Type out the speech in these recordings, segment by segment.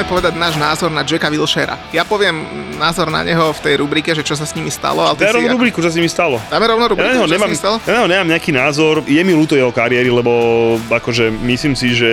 Máme povedať náš názor na Jacka Wilshera. Ja poviem názor na neho v tej rubrike, že čo sa s nimi stalo. Ale Ja si, rovno rubriku, čo s nimi stalo. Dáme rovno Ja rubriku, na neho čo nemám, sa s nimi stalo? ja neho nemám nejaký názor, je mi ľúto jeho kariéry, lebo akože myslím si, že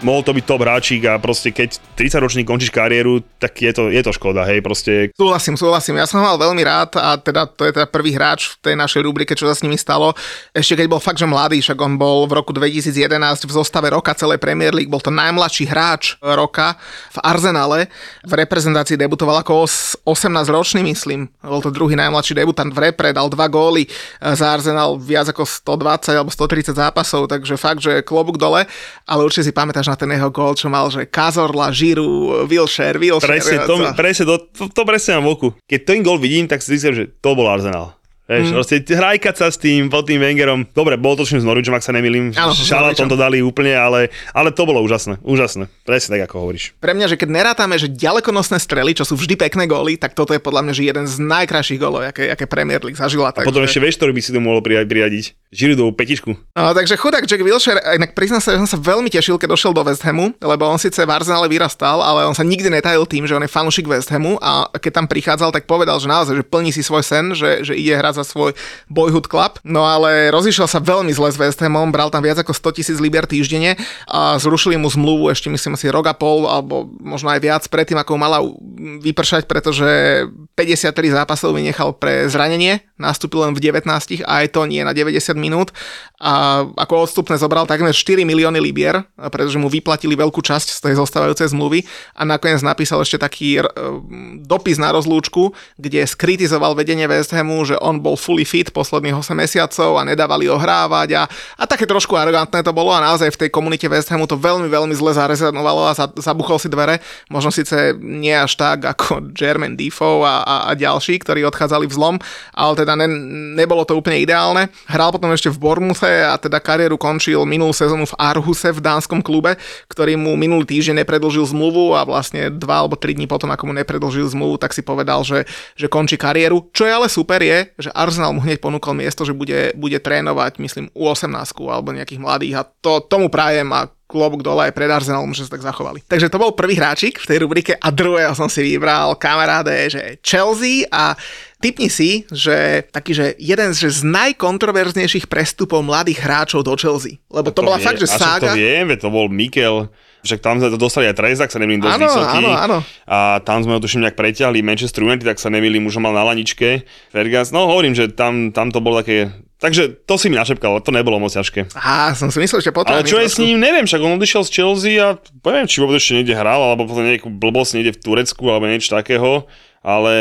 mohol to byť top hráčik a proste keď 30 ročný končíš kariéru, tak je to, je to škoda, hej, proste Súhlasím, súhlasím. Ja som ho mal veľmi rád a teda to je teda prvý hráč v tej našej rubrike, čo sa s nimi stalo. Ešte keď bol fakt, že mladý, však on bol v roku 2011 v zostave roka celej Premier League, bol to najmladší hráč roka v Arsenale. V reprezentácii debutoval ako os- 18-ročný, myslím. Bol to druhý najmladší debutant v repre, dal dva góly e, za Arsenal viac ako 120 alebo 130 zápasov, takže fakt, že klobúk dole, ale určite si pamätáš na ten jeho gól, čo mal, že Kazorla, Žiru, Wilshere, Wilshere. presne, to, presne, to, to, to presne mám v oku. Keď ten gol vidím, tak si myslím, že to bol Arsenal. Vieš, mm. proste hrajkať sa s tým, pod tým Wengerom. Dobre, bol to s Norwichom, ak sa nemýlim. Šalatom to dali úplne, ale, ale to bolo úžasné. Úžasné. Presne tak, ako hovoríš. Pre mňa, že keď nerátame, že ďalekonosné strely, čo sú vždy pekné góly, tak toto je podľa mňa, že jeden z najkrajších gólov, aké, aké Premier League zažila. A potom ešte vieš, ktorý by si to mohol priradiť. Žirudovú petičku. No, takže chudák Jack Wilshere, inak priznám sa, že som sa veľmi tešil, keď došiel do West Hamu, lebo on síce v Arsenale vyrastal, ale on sa nikdy netajil tým, že on je fanúšik West Hamu a keď tam prichádzal, tak povedal, že naozaj, že plní si svoj sen, že, že ide hrať za svoj boyhood club. No ale rozišiel sa veľmi zle s West Hamom, bral tam viac ako 100 tisíc libier týždenne a zrušili mu zmluvu ešte myslím asi rok a pol, alebo možno aj viac predtým, ako mala vypršať, pretože 53 zápasov vynechal pre zranenie, nastúpil len v 19 a aj to nie na 90 minút a ako odstupné zobral takmer 4 milióny libier, pretože mu vyplatili veľkú časť z tej zostávajúcej zmluvy a nakoniec napísal ešte taký r- dopis na rozlúčku, kde skritizoval vedenie West Hamu, že on bol fully fit posledných 8 mesiacov a nedávali ho hrávať a, a také trošku arogantné to bolo a naozaj v tej komunite West Hamu to veľmi, veľmi zle zarezonovalo a za, zabuchol si dvere. Možno síce nie až tak ako Jermaine Defoe a, a, a ďalší, ktorí odchádzali v zlom, ale teda ne, nebolo to úplne ideálne. Hral potom ešte v Bournemouthe a teda kariéru končil minulú sezónu v Aarhuse v dánskom klube, ktorý mu minulý týždeň nepredlžil zmluvu a vlastne dva alebo tri dní potom, ako mu nepredlžil zmluvu, tak si povedal, že, že končí kariéru. Čo je ale super je, že Arsenal mu hneď ponúkol miesto, že bude, bude trénovať, myslím, U18 alebo nejakých mladých a to, tomu prajem a klobúk dole aj pred Arsenalom, že sa tak zachovali. Takže to bol prvý hráčik v tej rubrike a druhého som si vybral kamaráde, že Chelsea a typni si, že taký, že jeden z, z najkontroverznejších prestupov mladých hráčov do Chelsea. Lebo to, bola vie, fakt, že sága. to viem, to bol Mikel, však tam sme to dostali aj Trezak, sa nemýlim, dosť Áno, vysoký. áno, áno. A tam sme ho tuším nejak preťahli Manchester United, tak sa nemýlim, už ho mal na laničke. Fergas, no hovorím, že tam, tam to bolo také... Takže to si mi našepkal, to nebolo moc ťažké. Á, som si myslel, že potom. Ale čo je s ním, neviem, však on odišiel z Chelsea a poviem, či vôbec ešte niekde hral, alebo potom nejakú blbosť niekde v Turecku, alebo niečo takého. Ale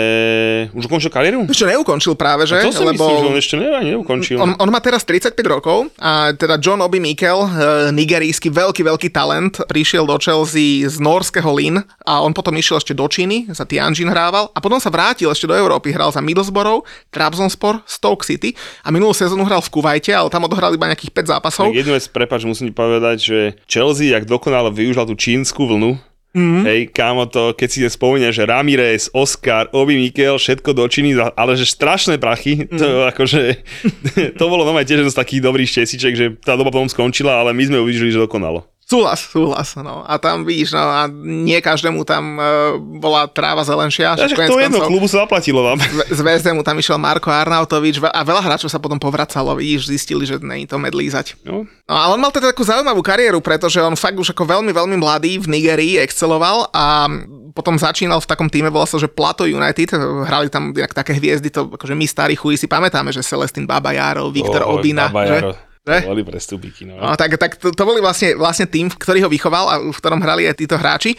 už ukončil kariéru? Ešte neukončil práve, že? To si Lebo... myslím, že on ešte ne, neukončil. On, on má teraz 35 rokov a teda John Obi Mikel, eh, nigerijský veľký, veľký talent, prišiel do Chelsea z norského Lin a on potom išiel ešte do Číny, za Tianjin hrával a potom sa vrátil ešte do Európy, hral za Middlesbrough, Trabzonspor, Stoke City a minulú sezónu hral v Kuvajte, ale tam odohral iba nejakých 5 zápasov. Tak jednu vec, prepač, musím ti povedať, že Chelsea, jak dokonale využila tú čínsku vlnu. Mm-hmm. Hej, kámo to, keď si spomínaš, že Ramirez, Oscar, Obi Mikel, všetko do Číny, ale že strašné prachy, to Mhm. akože, to bolo normálne tiež z takých dobrých štesiček, že tá doba potom skončila, ale my sme ju vyžili, že dokonalo. Súhlas, súhlas, no. A tam vidíš, no a nie každému tam uh, bola tráva zelenšia. Koniec to jedno, klubu sa zaplatilo vám. Z- z Hamu tam išiel Marko Arnautovič a veľa hráčov sa potom povracalo, vidíš, zistili, že není to medlízať. No, No ale on mal teda takú zaujímavú kariéru, pretože on fakt už ako veľmi, veľmi mladý v Nigerii exceloval a potom začínal v takom týme, volal sa, že Plato United, hrali tam také hviezdy, to akože my starí chuji si pamätáme, že Celestin Babajarov, Viktor Oj, Obina, Baba? Jaro. Že? To boli prestupíky, no. No, tak, tak to, to boli vlastne, vlastne tým, ktorý ho vychoval a v ktorom hrali aj títo hráči.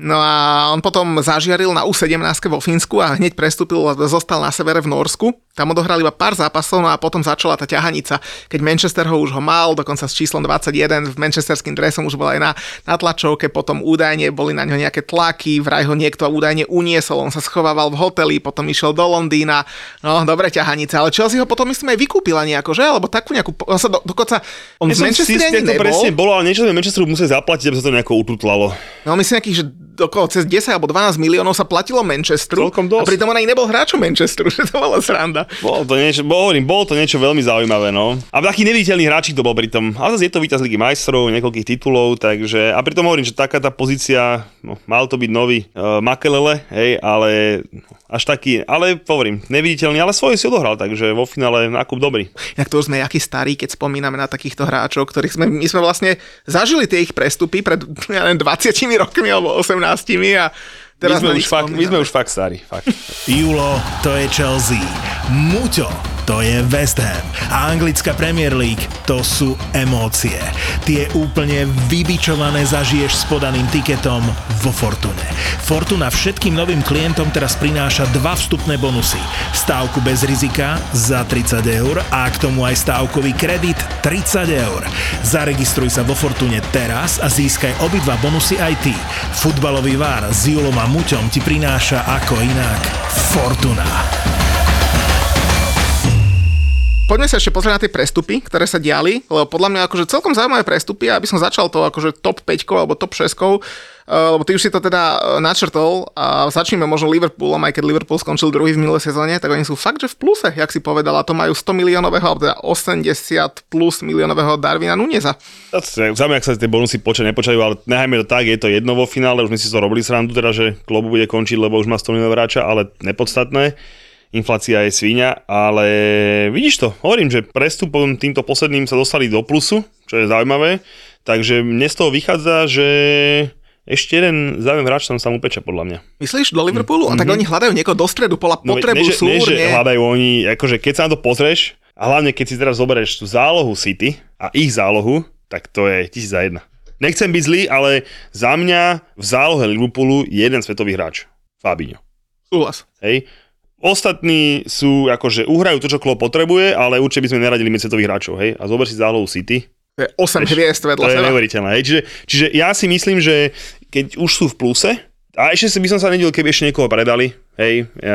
No a on potom zažiaril na U17 vo Fínsku a hneď prestúpil a zostal na severe v Norsku. Tam odohral iba pár zápasov, no a potom začala tá ťahanica, keď Manchester ho už ho mal, dokonca s číslom 21, v manchesterským dresom už bol aj na, na tlačovke, potom údajne boli na ňo nejaké tlaky, vraj ho niekto údajne uniesol, on sa schovával v hoteli, potom išiel do Londýna, no dobre ťahanica, ale Chelsea ho potom myslím aj vykúpila nejako, že? Alebo takú nejakú, on sa do, dokonca, on Ja ani to nebol. presne bolo, ale niečo sme Manchesteru museli zaplatiť, aby sa to nejako ututlalo. No myslím nejakých, že okolo cez 10 alebo 12 miliónov sa platilo Manchesteru. Celkom dosť. A pritom on aj nebol hráčom Manchesteru, že to bola sranda. Bolo to niečo, hovorím, bolo to niečo veľmi zaujímavé, no. A taký neviditeľný hráčik to bol pritom. Ale zase je to víťaz Ligy majstrov, niekoľkých titulov, takže... A pritom hovorím, že taká tá pozícia, no, mal to byť nový uh, Makelele, hej, ale až taký, ale hovorím, neviditeľný, ale svoje si odohral, takže vo finále nákup dobrý. Inak to už sme jakí starí, keď spomíname na takýchto hráčov, ktorých sme, my sme vlastne zažili tie ich prestupy pred ja neviem, 20 rokmi alebo 18 a My teraz sme, na už fakt, my sme už fakt starí, fakt. Julo, to je Chelsea. Muťo, to je West Ham. A anglická Premier League, to sú emócie. Tie úplne vybičované zažiješ s podaným tiketom vo Fortune. Fortuna všetkým novým klientom teraz prináša dva vstupné bonusy. Stávku bez rizika za 30 eur a k tomu aj stávkový kredit 30 eur. Zaregistruj sa vo Fortune teraz a získaj obidva bonusy aj ty. Futbalový vár s Julom a Muťom ti prináša ako inak Fortuna. Poďme sa ešte pozrieť na tie prestupy, ktoré sa diali, lebo podľa mňa akože celkom zaujímavé prestupy, aby som začal to akože top 5 alebo top 6 lebo ty už si to teda eh, načrtol a začneme možno Liverpoolom, aj keď Liverpool skončil druhý v minulej sezóne, tak oni sú fakt, že v pluse, jak si povedala, to majú 100 miliónového, alebo teda 80 plus miliónového Darwina Nuneza. Zaujímavé, ak sa tie bonusy počať nepočajú, ale nechajme to tak, je to jedno vo finále, už sme si to robili srandu, teda, že klobu bude končiť, lebo už má 100 miliónov hráča, ale nepodstatné. Inflácia je svíňa, ale vidíš to, hovorím, že prestupom týmto posledným sa dostali do plusu, čo je zaujímavé, takže mne z toho vychádza, že ešte jeden zaujímavý hráč tam sa mu peča, podľa mňa. Myslíš do Liverpoolu? Mm-hmm. A tak oni hľadajú niekoho do stredu, pola No, potrebu ne, že, ne, že súrne. hľadajú oni, akože keď sa na to pozrieš, a hlavne keď si teraz zoberieš tú zálohu City a ich zálohu, tak to je tisíc za jedna. Nechcem byť zlý, ale za mňa v zálohe Liverpoolu je jeden svetový hráč. Fabinho. Súhlas. Hej. Ostatní sú, akože uhrajú to, čo Klopp potrebuje, ale určite by sme neradili mať svetových hráčov, hej. A zober si zálohu City, To je 8 hviezd vedľa to je neuveriteľné. Hej. Čiže, čiže ja si myslím, že keď už sú v pluse, a ešte si by som sa nedil, keby ešte niekoho predali, hej, e,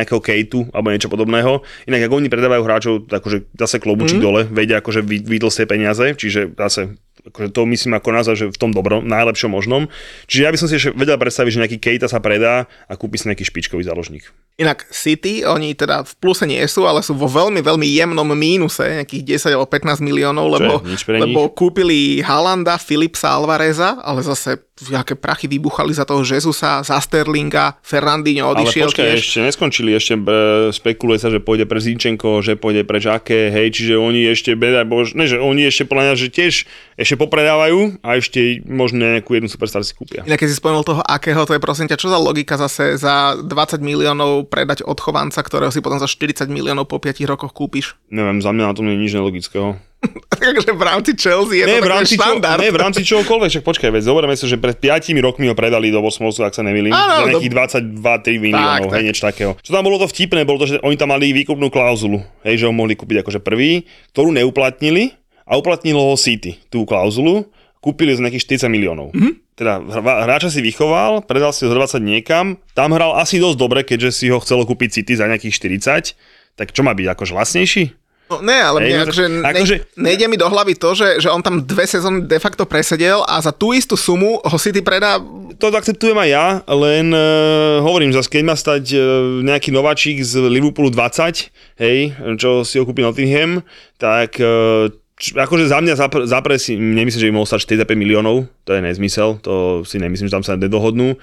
nejakého Kejtu alebo niečo podobného. Inak ako oni predávajú hráčov, tak akože zase klobučík mm. dole, vedia akože vytlsté peniaze, čiže zase akože to myslím ako naozaj, že v tom dobrom, najlepšom možnom. Čiže ja by som si ešte vedel predstaviť, že nejaký Kejta sa predá a kúpi si nejaký špičkový záložník. Inak City, oni teda v pluse nie sú, ale sú vo veľmi, veľmi jemnom mínuse, nejakých 10 alebo 15 miliónov, lebo, lebo kúpili Halanda, Philipsa Alvareza, ale zase aké prachy vybuchali za toho Jezusa, za Sterlinga, Ferrandinho Ale počkaj, tiež. ešte neskončili, ešte e, spekuluje sa, že pôjde pre Zinčenko, že pôjde pre Žake, hej, čiže oni ešte, bedaj bož, ne, že oni ešte podľa mňa, že tiež ešte popredávajú a ešte možno nejakú jednu superstar si kúpia. Inak keď si spomenul toho akého, to je prosím ťa, čo za logika zase za 20 miliónov predať odchovanca, ktorého si potom za 40 miliónov po 5 rokoch kúpiš. Neviem, za mňa na tom nie je nič nelogického. Takže v rámci Chelsea je Ne, to v rámci, čo, štandard. ne, v rámci čohokoľvek, však počkaj, veď zoberieme sa, že pred 5 rokmi ho predali do Bosmolsu, ak sa nemýlim, za nejakých do- 22-3 miliónov, Tak, hej, niečo takého. Čo tam bolo to vtipné, bolo to, že oni tam mali výkupnú klauzulu, hej, že ho mohli kúpiť akože prvý, ktorú neuplatnili a uplatnilo ho City, tú klauzulu, kúpili za nejakých 40 miliónov. Mhm. Teda hráča si vychoval, predal si ho za 20 niekam, tam hral asi dosť dobre, keďže si ho chcelo kúpiť City za nejakých 40, tak čo má byť, akože vlastnejší? No ne, ale Hej, mne, no to- akože, akože- ne, nejde mi do hlavy to, že, že on tam dve sezóny de facto presedel a za tú istú sumu ho City predá to akceptujem aj ja, len uh, hovorím, zase keď má stať uh, nejaký nováčik z Liverpoolu 20, hej, čo si ho kúpi Nottingham, tak uh, akože za mňa zapr- si, nemyslím, že by mohol stať 45 miliónov, to je nezmysel, to si nemyslím, že tam sa nedohodnú.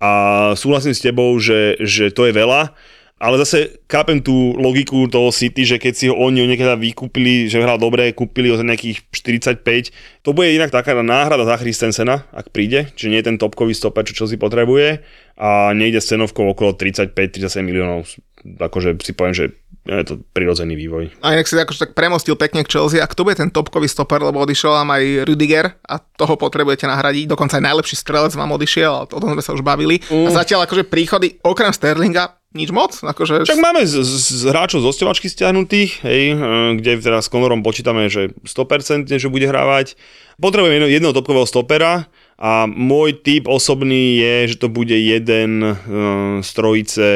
A súhlasím s tebou, že, že to je veľa, ale zase kápem tú logiku toho City, že keď si ho oni niekedy vykúpili, že hral dobre, kúpili ho za nejakých 45, to bude inak taká náhrada za Christensena, ak príde, čiže nie je ten topkový stoper, čo, čo si potrebuje a nejde s cenovkou okolo 35-37 miliónov. Akože si poviem, že je to prirodzený vývoj. A inak si akože tak premostil pekne k Chelsea. A kto bude ten topkový stoper, lebo odišiel vám aj Rudiger a toho potrebujete nahradiť. Dokonca aj najlepší strelec vám odišiel, ale o tom sme sa už bavili. A zatiaľ akože príchody okrem Sterlinga nič moc. Akože... Však máme z, z, hráčov z ostevačky stiahnutých, hej, e, kde teraz s Conorom počítame, že 100% že bude hrávať. Potrebujeme jedno, jedného topkového stopera a môj typ osobný je, že to bude jeden uh, z trojice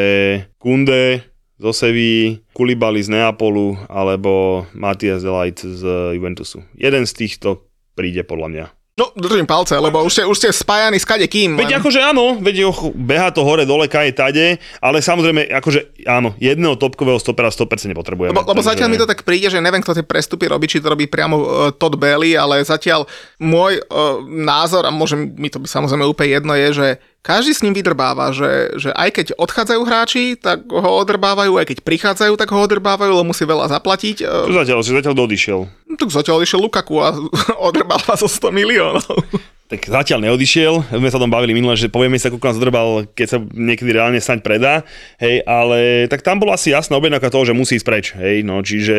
Kunde, zo Sevy, Kulibali z Neapolu alebo Matias Delight z Juventusu. Jeden z týchto príde podľa mňa. No, držím palce, lebo už ste, už ste spájani s kade kým. Veď len- akože áno, veď ho, beha to hore dole, kaje tade, ale samozrejme, akože áno, jedného topkového stopera 100% nepotrebujeme. Lebo, lebo takže- zatiaľ mi to tak príde, že neviem, kto tie prestupy robí, či to robí priamo uh, Todd Bailey, ale zatiaľ môj uh, názor, a môže mi to byť samozrejme úplne jedno, je, že každý s ním vydrbáva, že, že aj keď odchádzajú hráči, tak ho odrbávajú, aj keď prichádzajú, tak ho odrbávajú, lebo musí veľa zaplatiť. Čo Uh, zatiaľ, že zatiaľ dodišiel. Tak zatiaľ išiel Lukaku a odrbáva zo 100 miliónov. Tak zatiaľ neodišiel, sme sa o tom bavili minule, že povieme sa, koľko nás odrbal, keď sa niekedy reálne snaď predá, hej, ale tak tam bola asi jasná objednávka toho, že musí ísť preč, hej, no, čiže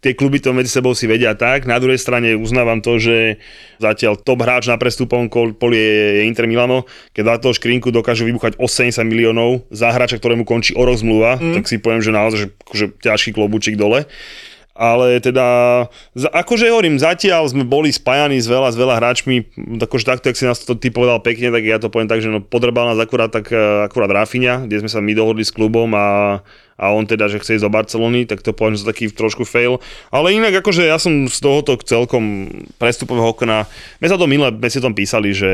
tie kluby to medzi sebou si vedia tak, na druhej strane uznávam to, že zatiaľ top hráč na prestupom poli je, je Inter Milano, keď na toho škrinku dokážu vybuchať 80 miliónov za hráča, ktorému končí o rok zmluva, mm. tak si poviem, že naozaj, že, že ťažký klobúčik dole. Ale teda, akože hovorím, zatiaľ sme boli spájani s veľa, s veľa hráčmi, akože takto, jak si nás to ty povedal pekne, tak ja to poviem tak, že no, podrbal nás akurát, tak, eh, akurát Rafinha, kde sme sa my dohodli s klubom a, a on teda, že chce ísť do Barcelony, tak to poviem, že to taký trošku fail. Ale inak akože ja som z tohoto celkom prestupového okna, my sa to o tom písali, že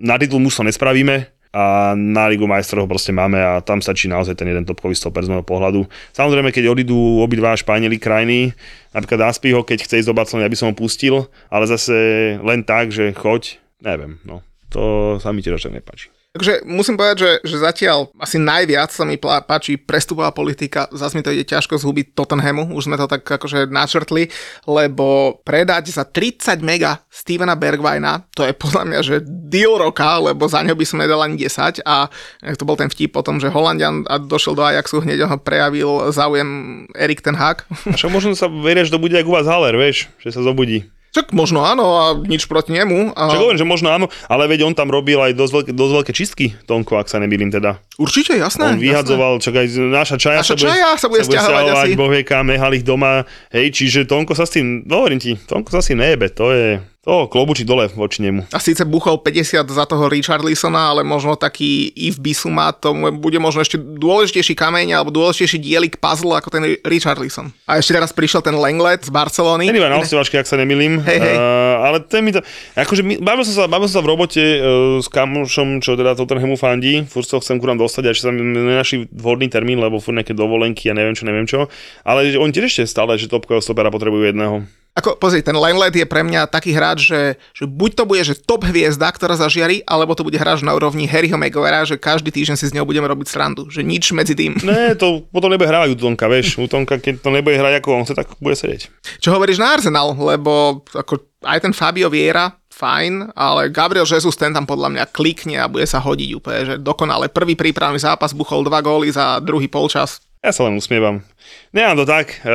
na titul mužstva nespravíme, a na Ligu majstrov proste máme a tam stačí naozaj ten jeden topkový stoper z môjho pohľadu. Samozrejme, keď odídu obidva Španieli krajiny, napríklad Aspiho, keď chce ísť do Barcelony, aby som ho pustil, ale zase len tak, že choď, neviem, no. To sa mi tiež nepáči. Takže musím povedať, že, že zatiaľ asi najviac sa mi páči prestupová politika. Zase mi to ide ťažko zhubiť Tottenhamu, už sme to tak akože načrtli, lebo predať za 30 mega Stevena Bergvajna, to je podľa mňa, že deal roka, lebo za ňo by som nedal ani 10 a jak to bol ten vtip o tom, že Holandian a došiel do Ajaxu, hneď ho prejavil záujem Erik ten Hag. A však možno sa veria, že to bude aj u vás Haller, vieš, že sa zobudí. Čak možno áno a nič proti nemu. A Však hovorím, že možno áno, ale veď on tam robil aj dosť veľké, dosť veľké čistky, Tonko, ak sa nemýlim teda. určite, jasné. On vyhadzoval, čak aj naša čaja Naša Čaja sa bude sťahovať asi. Boh vie kam, nehal ich doma, hej, čiže Tonko sa s tým, no hovorím ti, Tonko sa s tým nejebe, to je, to klobučí dole voči nemu. A síce buchol 50 za toho Richarlisona, ale možno taký Yves Bissouma to bude možno ešte dôležitejší kameň alebo dôležitejší dielik puzzle ako ten Richarlison. A ešte teraz prišiel ten Lenglet z Barcelony. Ten iba na osťovačke, ak sa nemýlim, Hej, hej. Uh, ale ten mi to, akože my, bavil, som sa, bavil som sa v robote uh, s kamošom, čo teda Tottenhamu fandí, furt sa ho chcem ku nám dostať, a že sa mi nenašli vhodný termín, lebo furt nejaké dovolenky a neviem čo, neviem čo, ale on tiež ešte stále, že topkového stopera potrebujú jedného. Ako, pozri, ten Lenglet je pre mňa taký hráč, že, že buď to bude že top hviezda, ktorá zažiari, alebo to bude hráč na úrovni Harryho Maguirea, že každý týždeň si z neho budeme robiť srandu. Že nič medzi tým. Ne, to potom nebude hrávať u Tonka, vieš, u Tonka, keď to nebude hrať ako on chce, tak bude sedieť. Čo hovoríš na Arsenal, lebo ako aj ten Fabio Vieira, fajn, ale Gabriel Jesus ten tam podľa mňa klikne a bude sa hodiť úplne, že dokonale. Prvý prípravný zápas buchol dva góly za druhý polčas. Ja sa len usmievam. Nemám to tak. E,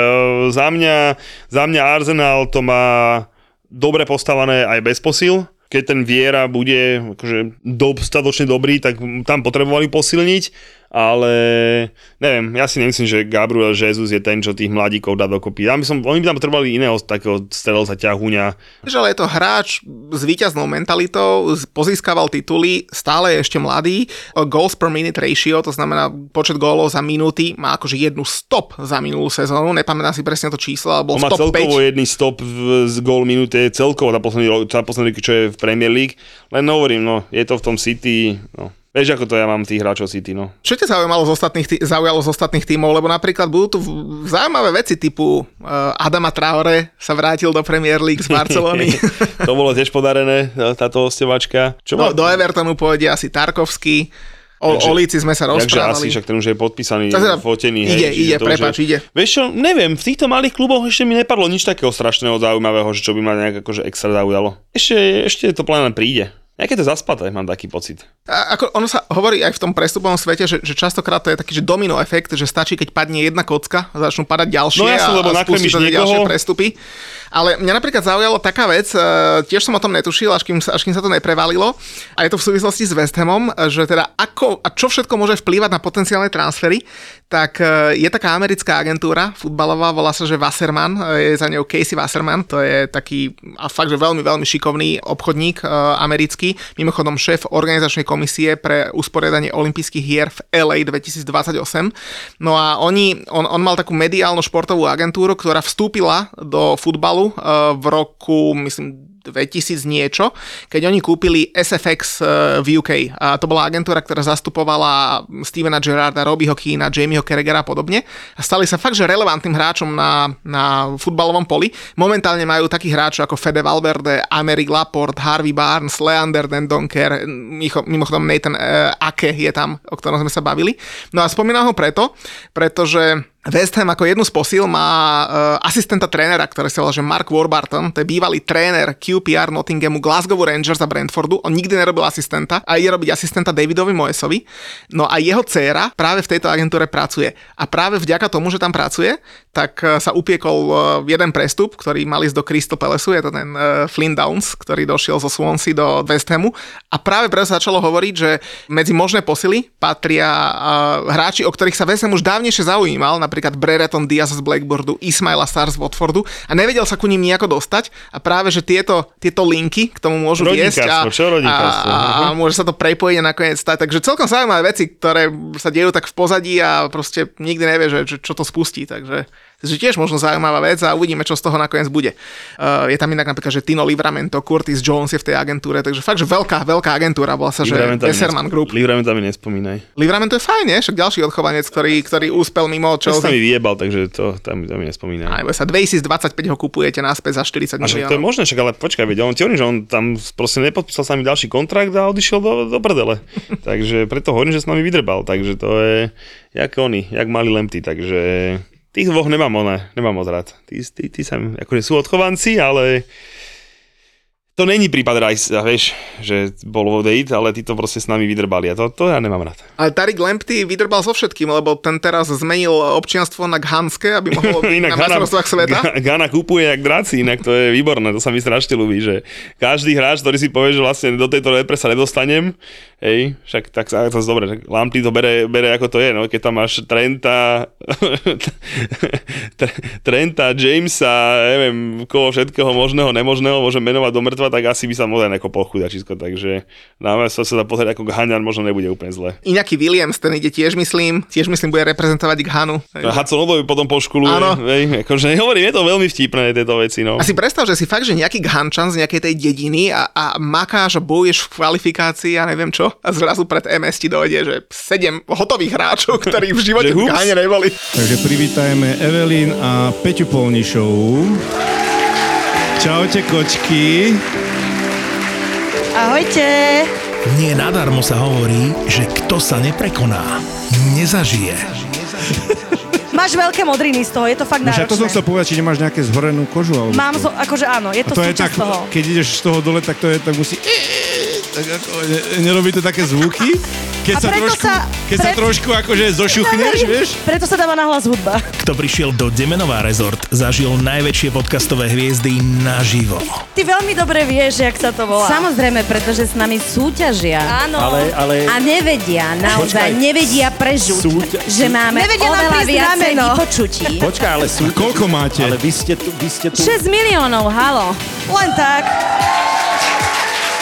za, mňa, za mňa Arsenal to má dobre postavané aj bez posil. Keď ten Viera bude akože dostatočne dobrý, tak tam potrebovali posilniť ale neviem, ja si nemyslím, že Gabriel Jesus je ten, čo tých mladíkov dá dokopy. Ja by som, oni by tam potrebovali iného takého strelca ťahuňa. Vieš, ale je to hráč s víťaznou mentalitou, pozískaval tituly, stále je ešte mladý. Goals per minute ratio, to znamená počet gólov za minúty, má akože jednu stop za minulú sezónu, nepamätám si presne to číslo, ale On bol má top celkovo 5. jedný stop z gól minúte celkovo za posledný, za posledný čo je v Premier League. Len hovorím, no, je to v tom City, no. Vieš, ako to ja mám tých hráčov City, no. Čo ťa zaujímalo z ostatných, tí- zaujalo z ostatných tímov? Lebo napríklad budú tu zaujímavé veci typu uh, Adama Traore sa vrátil do Premier League z Barcelony. to bolo tiež podarené, táto ostevačka. Čo no, má? do Evertonu pôjde asi Tarkovský. O, Takže- o Líci sme sa Takže rozprávali. asi, však ten už je podpísaný, teda fotený. ide, hej, ide, to prepáč, je... ide. Vieš čo, neviem, v týchto malých kluboch ešte mi nepadlo nič takého strašného zaujímavého, že čo by ma nejak akože extra zaujalo. Ešte, ešte to plán príde. Nejaké to zaspaté, mám taký pocit. A ako ono sa hovorí aj v tom prestupovom svete, že, že častokrát to je taký že domino efekt, že stačí, keď padne jedna kocka a začnú padať ďalšie No jasne, a, lebo a spustí nakrmiš to niekoho. ďalšie prestupy. Ale mňa napríklad zaujalo taká vec, e, tiež som o tom netušil, až kým, až kým sa to neprevalilo, a je to v súvislosti s West Hamom, že teda ako a čo všetko môže vplývať na potenciálne transfery, tak e, je taká americká agentúra futbalová, volá sa, že Wasserman, e, je za ňou Casey Wasserman, to je taký a fakt, že veľmi, veľmi šikovný obchodník e, mimochodom šéf organizačnej komisie pre usporiadanie olympijských hier v LA 2028. No a oni, on, on mal takú mediálnu športovú agentúru, ktorá vstúpila do futbalu e, v roku, myslím, 2000 niečo, keď oni kúpili SFX eh, v UK. A to bola agentúra, ktorá zastupovala Stevena Gerrarda, Robbieho Keena, Jamieho Carragera a podobne. A stali sa fakt, že relevantným hráčom na, na futbalovom poli. Momentálne majú takých hráčov ako Fede Valverde, Amerik Laporte, Harvey Barnes, Leander Dendonker, mimochodom Nathan uh, Ake je tam, o ktorom sme sa bavili. No a spomínam ho preto, pretože West Ham ako jednu z posil má uh, asistenta trénera, ktorý sa volá, že Mark Warburton, to je bývalý tréner QPR Nottinghamu, Glasgow Rangers a Brentfordu. On nikdy nerobil asistenta a ide robiť asistenta Davidovi Moesovi. No a jeho dcéra práve v tejto agentúre pracuje. A práve vďaka tomu, že tam pracuje, tak uh, sa upiekol uh, jeden prestup, ktorý mal ísť do Crystal Palace, je to ten uh, Flynn Downs, ktorý došiel zo Swansea do West Hamu. A práve preto sa začalo hovoriť, že medzi možné posily patria hráči, o ktorých sa West Ham už dávnejšie zaujímal, napríklad Brereton Diaz z Blackboardu, Ismaila Star z Watfordu a nevedel sa ku ním nejako dostať a práve, že tieto, tieto linky k tomu môžu viesť a, a, a, a môže sa to prepojiť a nakoniec stať. Takže celkom zaujímavé veci, ktoré sa dejú tak v pozadí a proste nikdy nevie, že, že čo to spustí. Takže Takže tiež možno zaujímavá vec a uvidíme, čo z toho nakoniec bude. Uh, je tam inak napríklad, že Tino Livramento, Curtis Jones je v tej agentúre, takže fakt, že veľká, veľká agentúra, bola sa, že Besserman Group. Livramento mi nespomínaj. Livramento je fajn, nie? Však ďalší odchovanec, ktorý, ktorý úspel mimo Čo sa mi Chelsea. vyjebal, takže to, tam, to mi nespomínaj. Aj, sa 2025 ho kupujete naspäť za 40 A však to je miliónov. možné, však ale počkaj, veď on ti hovorím, že on tam proste nepodpísal sa mi ďalší kontrakt a odišiel do, do prdele. takže preto hovorím, že s nami vydrbal, takže to je jak oni, jak mali lemty, takže tých dvoch nemám ona, nemám moc rád. Tí, tí, tí sa, akože sú odchovanci, ale to není prípad Rice, vieš, že bol vo date, ale tí to proste s nami vydrbali a to, to ja nemám rád. Ale Tarik Lamptey vydrbal so všetkým, lebo ten teraz zmenil občianstvo na Ghanské, aby mohol byť na majstrovstvách sveta. Ga- Gana kupuje jak draci, inak to je výborné, to sa mi strašne ľúbi, že každý hráč, ktorý si povie, že vlastne do tejto repre sa nedostanem, hej, však tak sa to dobre, tak Lamptey to bere, bere ako to je, no, keď tam máš Trenta, Tre- Trenta, Jamesa, neviem, koho všetkého možného, nemožného môžem menovať do mŕtva, tak asi by sa mohol nekopol chudačisko, takže na sa sa pozrieť ako Haňan, možno nebude úplne zle. Iňaký Williams, ten ide tiež myslím, tiež myslím bude reprezentovať Ghanu. Hudsonovi potom poškuluje, hej, akože hovorím, je to veľmi vtipné tieto veci, no. A si predstav, že si fakt, že nejaký Ghančan z nejakej tej dediny a, a makáš a bojuješ v kvalifikácii a neviem čo a zrazu pred MS ti dojde, že sedem hotových hráčov, ktorí v živote v. Ghane neboli. Takže privítajme Evelyn a Peťu Polnišovú. Čaute kočky. Ahojte! Nie nadarmo sa hovorí, že kto sa neprekoná, nezažije. Máš veľké modriny z toho, je to fakt No však to som náročné. chcel povedať, či nemáš nejaké zhorenú kožu. Alebo Mám, zo, akože áno, je A to, to je tak, toho. keď ideš z toho dole, tak to je, tak musí... Tak ako, ne, nerobí to také zvuky? Keď A sa preto trošku, sa- keď sa pred- trošku akože zošuchneš, vieš? Preto sa dáva nahlas hudba. Kto prišiel do Demenová rezort, zažil najväčšie podcastové hviezdy naživo. Ty veľmi dobre vieš, jak sa to volá. Samozrejme, pretože s nami súťažia. Áno. Ale, ale A nevedia, naozaj Počkaj. nevedia prežuť, Súťa- že máme Nevedia oveľa viacej vypočutí. počkaj, ale sú... Koľko máte? Ale vy ste tu, vy ste tu... 6 miliónov, halo. Len tak.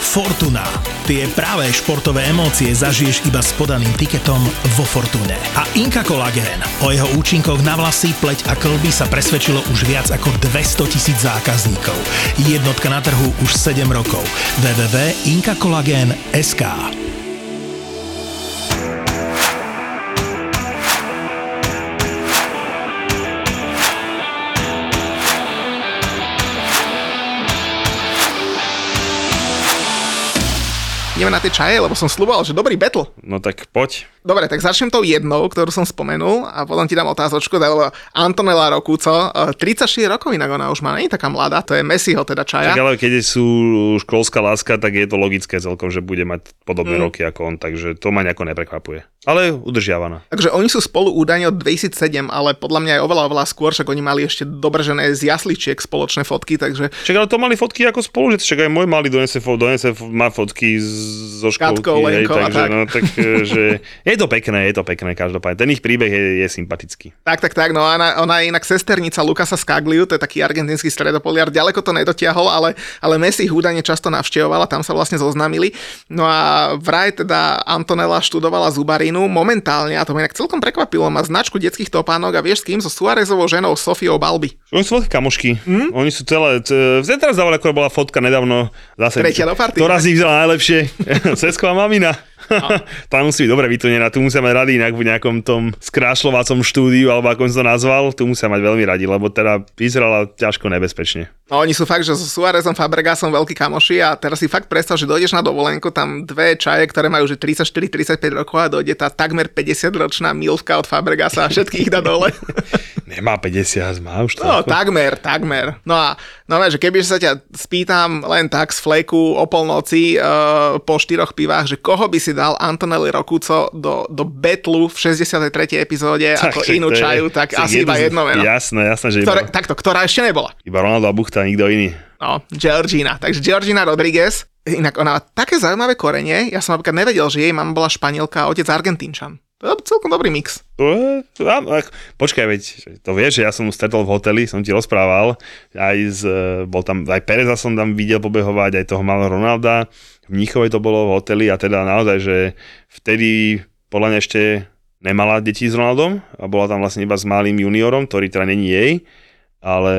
Fortuna. Tie práve športové emócie zažiješ iba s podaným tiketom vo Fortune. A Inka Collagen. O jeho účinkoch na vlasy, pleť a klby sa presvedčilo už viac ako 200 tisíc zákazníkov. Jednotka na trhu už 7 rokov. www.inkakolagen.sk Ideme na tie čaje, lebo som slúboval, že dobrý battle. No tak poď. Dobre, tak začnem tou jednou, ktorú som spomenul a potom ti dám otázočku, lebo Antonella Rokúco, eh, 34 rokov inak ona už má, nie je taká mladá, to je Messiho teda čaja. Tak ale keď sú školská láska, tak je to logické celkom, že bude mať podobné Mm. roky ako on, takže to ma nejako neprekvapuje. Ale udržiavaná. Takže oni sú spolu údajne od 2007, ale podľa mňa aj oveľa, oveľa skôr, však oni mali ešte dobržené z jasličiek spoločné fotky, takže Však ale to mali fotky ako spolu, že však aj môj malý donese, fo- donese má fotky zo školky. Katkou, hej, Lenkou a takže, tak. no, tak e, že je to pekné, je to pekné každopádne. Ten ich príbeh je, je sympatický. Tak, tak, tak, no ona, ona je inak sesternica Lukasa Skagliu, to je taký argentínsky stredopoliar, ďaleko to nedotiahol, ale, ale Messi ich údajne často navštevovala, tam sa vlastne zoznámili. No a vraj teda Antonella študovala zubarinu, momentálne, a to ma inak celkom prekvapilo, má značku detských topánok a vieš s kým? So Suárezovou ženou Sofiou Balby. Oni sú veľké kamošky. Hm? Oni sú celé... T- teraz dávali, ako bola fotka nedávno. Zase, Tretia do party. Ktorá z nich najlepšie? Sesková mamina. Tá musí byť dobre vytunená, tu musia mať radi inak v nejakom tom skrášľovacom štúdiu, alebo ako som to nazval, tu musia mať veľmi radi, lebo teda vyzerala ťažko nebezpečne. No oni sú fakt, že so Suárezom Fabregasom veľkí kamoši a teraz si fakt predstav, že dojdeš na dovolenku, tam dve čaje, ktoré majú že 34-35 rokov a dojde tá takmer 50-ročná milvka od Fabregasa a všetkých dá dole. Nemá 50, má už to. No, takmer, takmer. No a no, že keby sa ťa spýtam len tak z fleku o polnoci uh, po štyroch pivách, že koho by si dal Antonelli Rokuco do, do betlu v 63. epizóde ako však inú čaju, tak asi iba jedno meno. Jasné, jasné, že Ktoré, iba, takto, ktorá ešte nebola. iba Ronaldo a Buchta, nikto iný. No, Georgina. Takže Georgina Rodriguez, inak ona má také zaujímavé korenie, ja som napríklad nevedel, že jej mama bola španielka a otec Argentínčan. Je celkom dobrý mix. Ak- počkaj, veď to vieš, že ja som mu stretol v hoteli, som ti rozprával, aj z, bol tam, aj Pereza som tam videl pobehovať, aj toho malého Ronalda, v Mníchove to bolo v hoteli a teda naozaj, že vtedy podľa mňa ešte nemala deti s Ronaldom a bola tam vlastne iba s malým juniorom, ktorý teda není jej, ale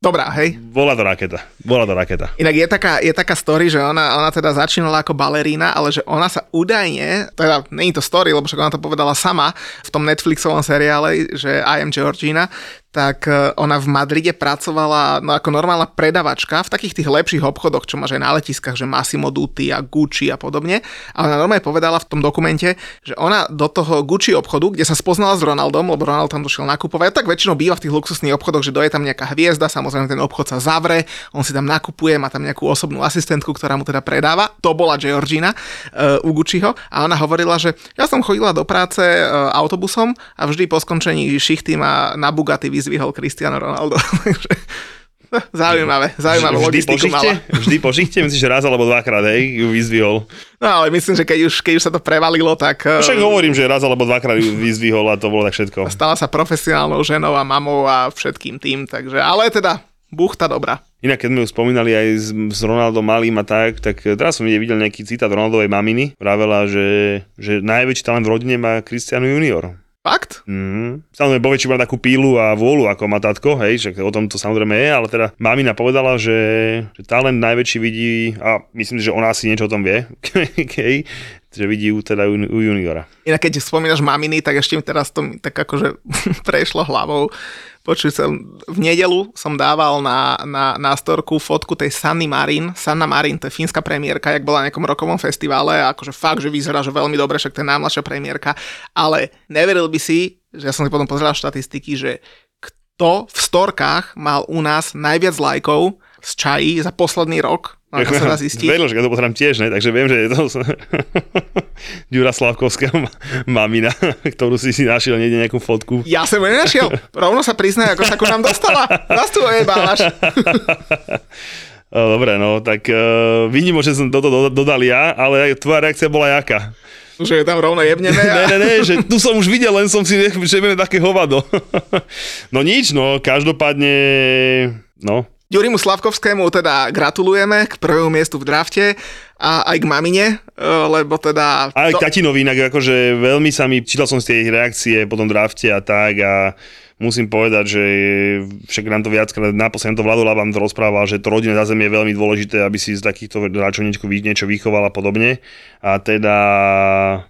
Dobrá, hej? bola to raketa, bola to raketa. Inak je taká, je taká story, že ona, ona teda začínala ako balerína, ale že ona sa údajne, teda není to story, lebo však ona to povedala sama v tom Netflixovom seriále, že I am Georgina, tak e, ona v Madride pracovala no ako normálna predavačka v takých tých lepších obchodoch, čo máš aj na letiskách, že Massimo Dutti a Gucci a podobne. A ona normálne povedala v tom dokumente, že ona do toho Gucci obchodu, kde sa spoznala s Ronaldom, lebo Ronald tam došiel nakupovať, tak väčšinou býva v tých luxusných obchodoch, že doje tam nejaká hviezda, samozrejme ten obchod sa zavre, on si tam nakupuje, má tam nejakú osobnú asistentku, ktorá mu teda predáva. To bola Georgina uh, u Gucciho a ona hovorila, že ja som chodila do práce uh, autobusom a vždy po skončení šichty ma na Bugatti vyzvihol Cristiano Ronaldo. Eh, zaujímavé, zaujímavé Vždy po logistiku žichte? mala. Vždy po žichte? Myslíš, že raz alebo dvakrát, hej, ju vyzvihol. No ale myslím, že keď už, keď už sa to prevalilo, tak uh, Však hovorím, že raz alebo dvakrát ju vyzvihol a to bolo tak všetko. stala sa profesionálnou ženou a mamou a všetkým tým, takže, ale teda buchta dobrá. Inak, keď sme ju spomínali aj s, s Ronaldom Malým a tak, tak teraz som videl nejaký citát Ronaldovej maminy. Vravela, že, že najväčší talent v rodine má Cristiano Junior. Fakt? Mm. Samozrejme, Boveči má takú pílu a vôľu ako má tatko, hej, však o tom to samozrejme je, ale teda mamina povedala, že, že talent najväčší vidí, a myslím, že ona asi niečo o tom vie, hej, že vidí u, teda u, u juniora. Inak keď spomínaš maminy, tak ešte mi teraz to mi tak akože prešlo hlavou. Počuj, som, v nedelu som dával na, na, na storku fotku tej Sanny Marin. Sanna Marin, to je fínska premiérka, jak bola na nejakom rokovom festivale, akože fakt, že vyzerá, že veľmi dobre, však to je najmladšia premiérka, ale neveril by si, že ja som si potom pozeral štatistiky, že kto v storkách mal u nás najviac lajkov z čají za posledný rok, no, ako sa dá zistiť. Vedel, že ja to pozerám tiež, ne? takže viem, že je to Ďura Slavkovského ma- mamina, ktorú si si našiel niekde nejakú fotku. Ja som ju nenašiel. Rovno sa priznaj, ako sa ku nám dostala. Nás tu ojebávaš. Dobre, no, tak uh, že som toto do, dodal ja, ale tvoja reakcia bola jaká? Že je tam rovno jebneme Ne, a... ne, ne, že tu som už videl, len som si že také hovado. no nič, no, každopádne, no, Jurimu Slavkovskému teda gratulujeme k prvému miestu v drafte a aj k mamine, e, lebo teda... aj k to- tatinovi, inak akože veľmi sa mi, čítal som tie ich reakcie po tom drafte a tak a musím povedať, že však nám to viackrát, naposledy to Vlado Laban to rozprával, že to rodinné zázemie je veľmi dôležité, aby si z takýchto hráčov niečo, vychoval a podobne. A teda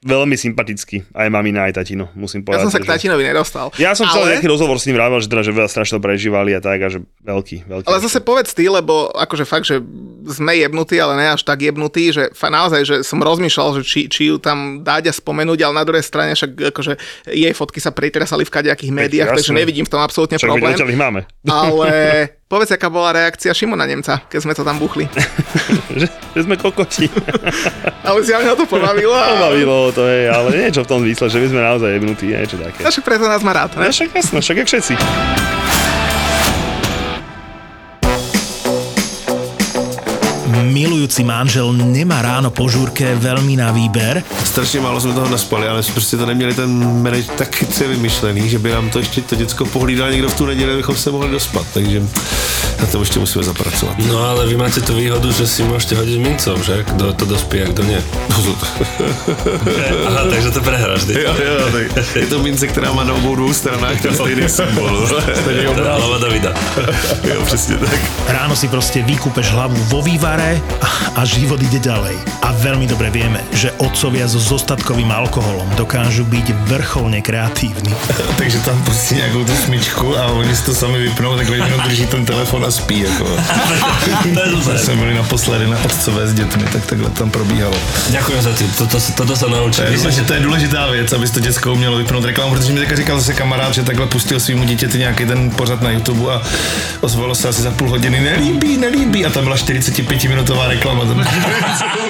veľmi sympatický, aj mamina, aj tatino, musím Ja povedať. som sa k tatinovi nedostal. Ja som chcel ale... nejaký rozhovor s ním vrával, že teda, že veľa strašne prežívali a tak a že veľký, veľký. Ale zase povedz ty, lebo akože fakt, že sme jebnutí, ale ne až tak jebnutí, že naozaj, že som rozmýšľal, že či, či ju tam dať a spomenúť, ale na druhej strane však akože jej fotky sa pretresali v kadejakých médiách, takže. Nevidím v tom absolútne Však problém. ich máme. Ale povedz, aká bola reakcia Šimona Nemca, keď sme to tam buchli. že, že sme kokoti. Ale ho to pobavilo. a- Pobavilo to je, ale niečo v tom výsle, že my sme naozaj jebnutí, niečo také. No však preto nás má rád. No Ne? však jasno, však jak všetci. Milujúci manžel nemá ráno po žúrke veľmi na výber, Strašně málo jsme toho naspali, ale jsme prostě to neměli ten manage tak chytře vymyšlený, že by nám to ještě to děcko pohlídal někdo v tu neděli, abychom se mohli dospat, takže na to ještě musíme zapracovat. No ale vy máte tú výhodu, že si môžete hodiť mincov, že? Kto to dospie a kto nie. Aha, takže to prehráš, ty. jo, jo, tak je to mince, která má na obou dvou stranách ten stejný symbol. Hlava Davida. jo, přesně tak. ráno si proste vykúpeš hlavu vo vývare a, život ide ďalej. A veľmi dobre vieme, že otcovia so zostatkovým alkoholom dokážu byť vrcholne kreatívni. Takže tam pustí nějakou tu smyčku a oni si to sami vypnou, takhle jenom drží ten telefon a spí. Jako. To je jsme byli naposledy na otcové s dětmi, tak takhle tam probíhalo. Ďakujem za tým, toto, toto sa To naučil. je, že to je důležitá věc, aby to děcko umělo vypnout reklamu, protože mi teďka říkal zase kamarád, že takhle pustil svýmu dítěti nějaký ten pořad na YouTube a ozvalo se asi za půl hodiny, nelíbí, nelíbí a tam byla 45 minutová reklama.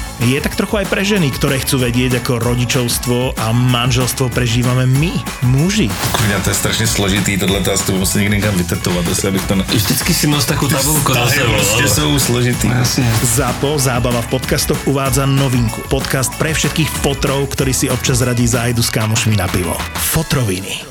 je tak trochu aj pre ženy, ktoré chcú vedieť, ako rodičovstvo a manželstvo prežívame my, muži. Kurňa, to je strašně složitý, tohle to asi musím někdy někam vytetovat, asi abych to... Na... Vždycky si nos takú tabulku ale- jsou složitý. ZAPO Zábava v podcastoch uvádza novinku. Podcast pre všetkých fotrov, ktorí si občas radí zájdu s kámošmi na pivo. Fotroviny.